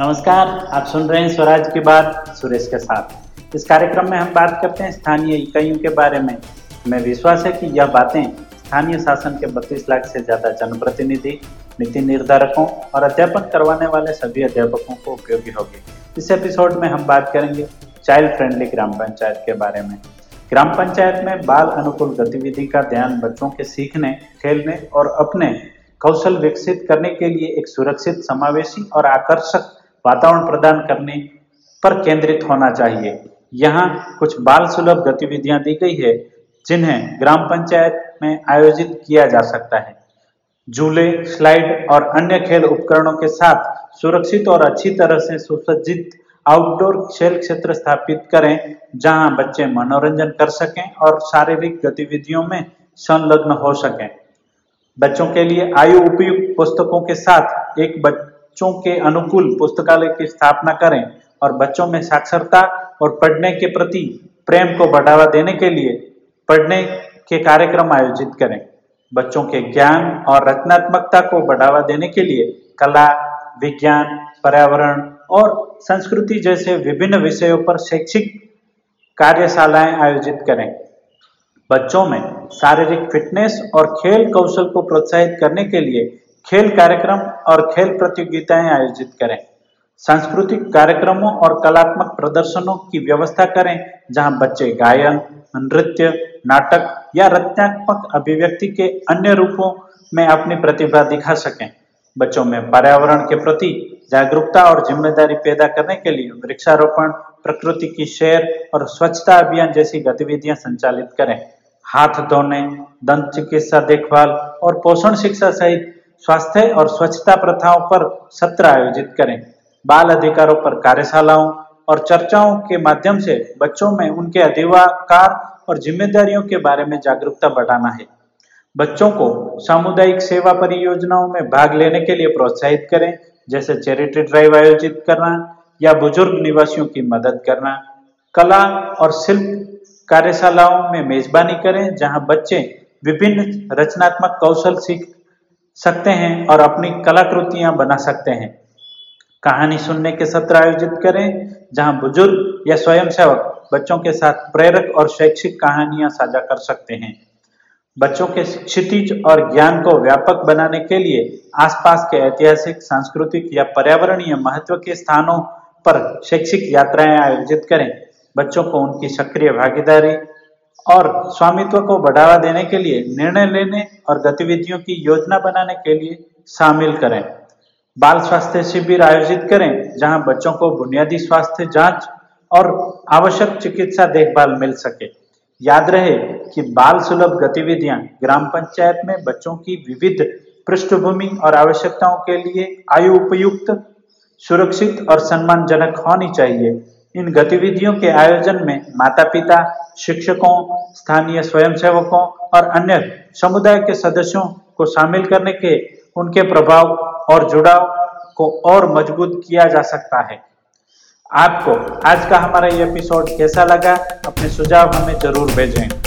नमस्कार, आप सुन रहे हैं स्वराज की बात सुरेश के साथ। इस कार्यक्रम में हम बात करते हैं स्थानीय इकाइयों के बारे में। हमें विश्वास है कि यह बातें स्थानीय शासन के बत्तीस लाख से ज़्यादा जनप्रतिनिधि, नीति निर्धारकों और अध्यापन करवाने वाले सभी अध्यापकों को उपयोगी होगी। इस एपिसोड में हम बात करेंगे चाइल्ड फ्रेंडली ग्राम पंचायत के बारे में। ग्राम पंचायत में बाल अनुकूल गतिविधि का ध्यान बच्चों के सीखने, खेलने और अपने कौशल विकसित करने के लिए एक सुरक्षित, समावेशी और आकर्षक वातावरण प्रदान करने पर केंद्रित होना चाहिए। यहाँ कुछ बाल सुलभ गतिविधियाँ दी गई है, जिन्हें ग्राम पंचायत में आयोजित किया जा सकता है। झूले, स्लाइड और अन्य खेल उपकरणों के साथ सुरक्षित और अच्छी तरह से सुसज्जित आउटडोर खेल क्षेत्र स्थापित करें, जहाँ बच्चे मनोरंजन कर सकें और शारीरिक गतिविधियों में संलग्न हो सकें। बच्चों के लिए आयु उपयुक्त पुस्तकों के साथ एक बच्चों के अनुकूल पुस्तकालय की स्थापना करें और बच्चों में साक्षरता और पढ़ने के प्रति प्रेम को बढ़ावा देने के लिए पढ़ने के कार्यक्रम आयोजित करें। बच्चों के ज्ञान और रचनात्मकता को बढ़ावा देने के लिए कला, विज्ञान, पर्यावरण और संस्कृति जैसे विभिन्न विषयों पर शैक्षिक कार्यशालाएँ आयोजित करें। बच्चों में शारीरिक फिटनेस और खेल कौशल को प्रोत्साहित करने के लिए खेल कार्यक्रम और खेल प्रतियोगिताएँ आयोजित करें। सांस्कृतिक कार्यक्रमों और कलात्मक प्रदर्शनों की व्यवस्था करें, जहाँ बच्चे गायन, नृत्य, नाटक या रचनात्मक अभिव्यक्ति के अन्य रूपों में अपनी प्रतिभा दिखा सकें। बच्चों में पर्यावरण के प्रति जागरूकता और ज़िम्मेदारी पैदा करने के लिए वृक्षारोपण, प्रकृति की शेयर और स्वच्छता अभियान जैसी गतिविधियाँ संचालित करें। हाथ धोने, दंत चिकित्सा देखभाल और पोषण शिक्षा सहित स्वास्थ्य और स्वच्छता प्रथाओं पर सत्र आयोजित करें। बाल अधिकारों पर कार्यशालाओं और चर्चाओं के माध्यम से बच्चों में उनके अधिकार और जिम्मेदारियों के बारे में जागरूकता बढ़ाना है। बच्चों को सामुदायिक सेवा परियोजनाओं में भाग लेने के लिए प्रोत्साहित करें, जैसे चैरिटी ड्राइव आयोजित करना या बुज़ुर्ग निवासियों की मदद करना। कला और शिल्प कार्यशालाओं में मेजबानी करें, जहाँ बच्चे विभिन्न रचनात्मक कौशल सीख सकते हैं और अपनी कलाकृतियाँ बना सकते हैं। कहानी सुनने के सत्र आयोजित करें, जहाँ बुज़ुर्ग या स्वयंसेवक बच्चों के साथ प्रेरक और शैक्षिक कहानियाँ साझा कर सकते हैं। बच्चों के क्षितिज और ज्ञान को व्यापक बनाने के लिए आसपास के ऐतिहासिक, सांस्कृतिक या पर्यावरणीय महत्व के स्थानों पर शैक्षिक यात्राएँ आयोजित करें। बच्चों को उनकी सक्रिय भागीदारी और स्वामित्व को बढ़ावा देने के लिए निर्णय लेने और गतिविधियों की योजना बनाने के लिए शामिल करें। बाल स्वास्थ्य शिविर आयोजित करें, जहाँ बच्चों को बुनियादी स्वास्थ्य जाँच और आवश्यक चिकित्सा देखभाल मिल सके। याद रहे कि बाल सुलभ गतिविधियाँ ग्राम पंचायत में बच्चों की विविध पृष्ठभूमि और आवश्यकताओं के लिए आयु उपयुक्त, सुरक्षित और सम्मानजनक होनी चाहिए। इन गतिविधियों के आयोजन में माता पिता शिक्षकों, स्थानीय स्वयंसेवकों और अन्य समुदाय के सदस्यों को शामिल करने के उनके प्रभाव और जुड़ाव को और मज़बूत किया जा सकता है। आपको आज का हमारा ये एपिसोड कैसा लगा, अपने सुझाव हमें ज़रूर भेजें।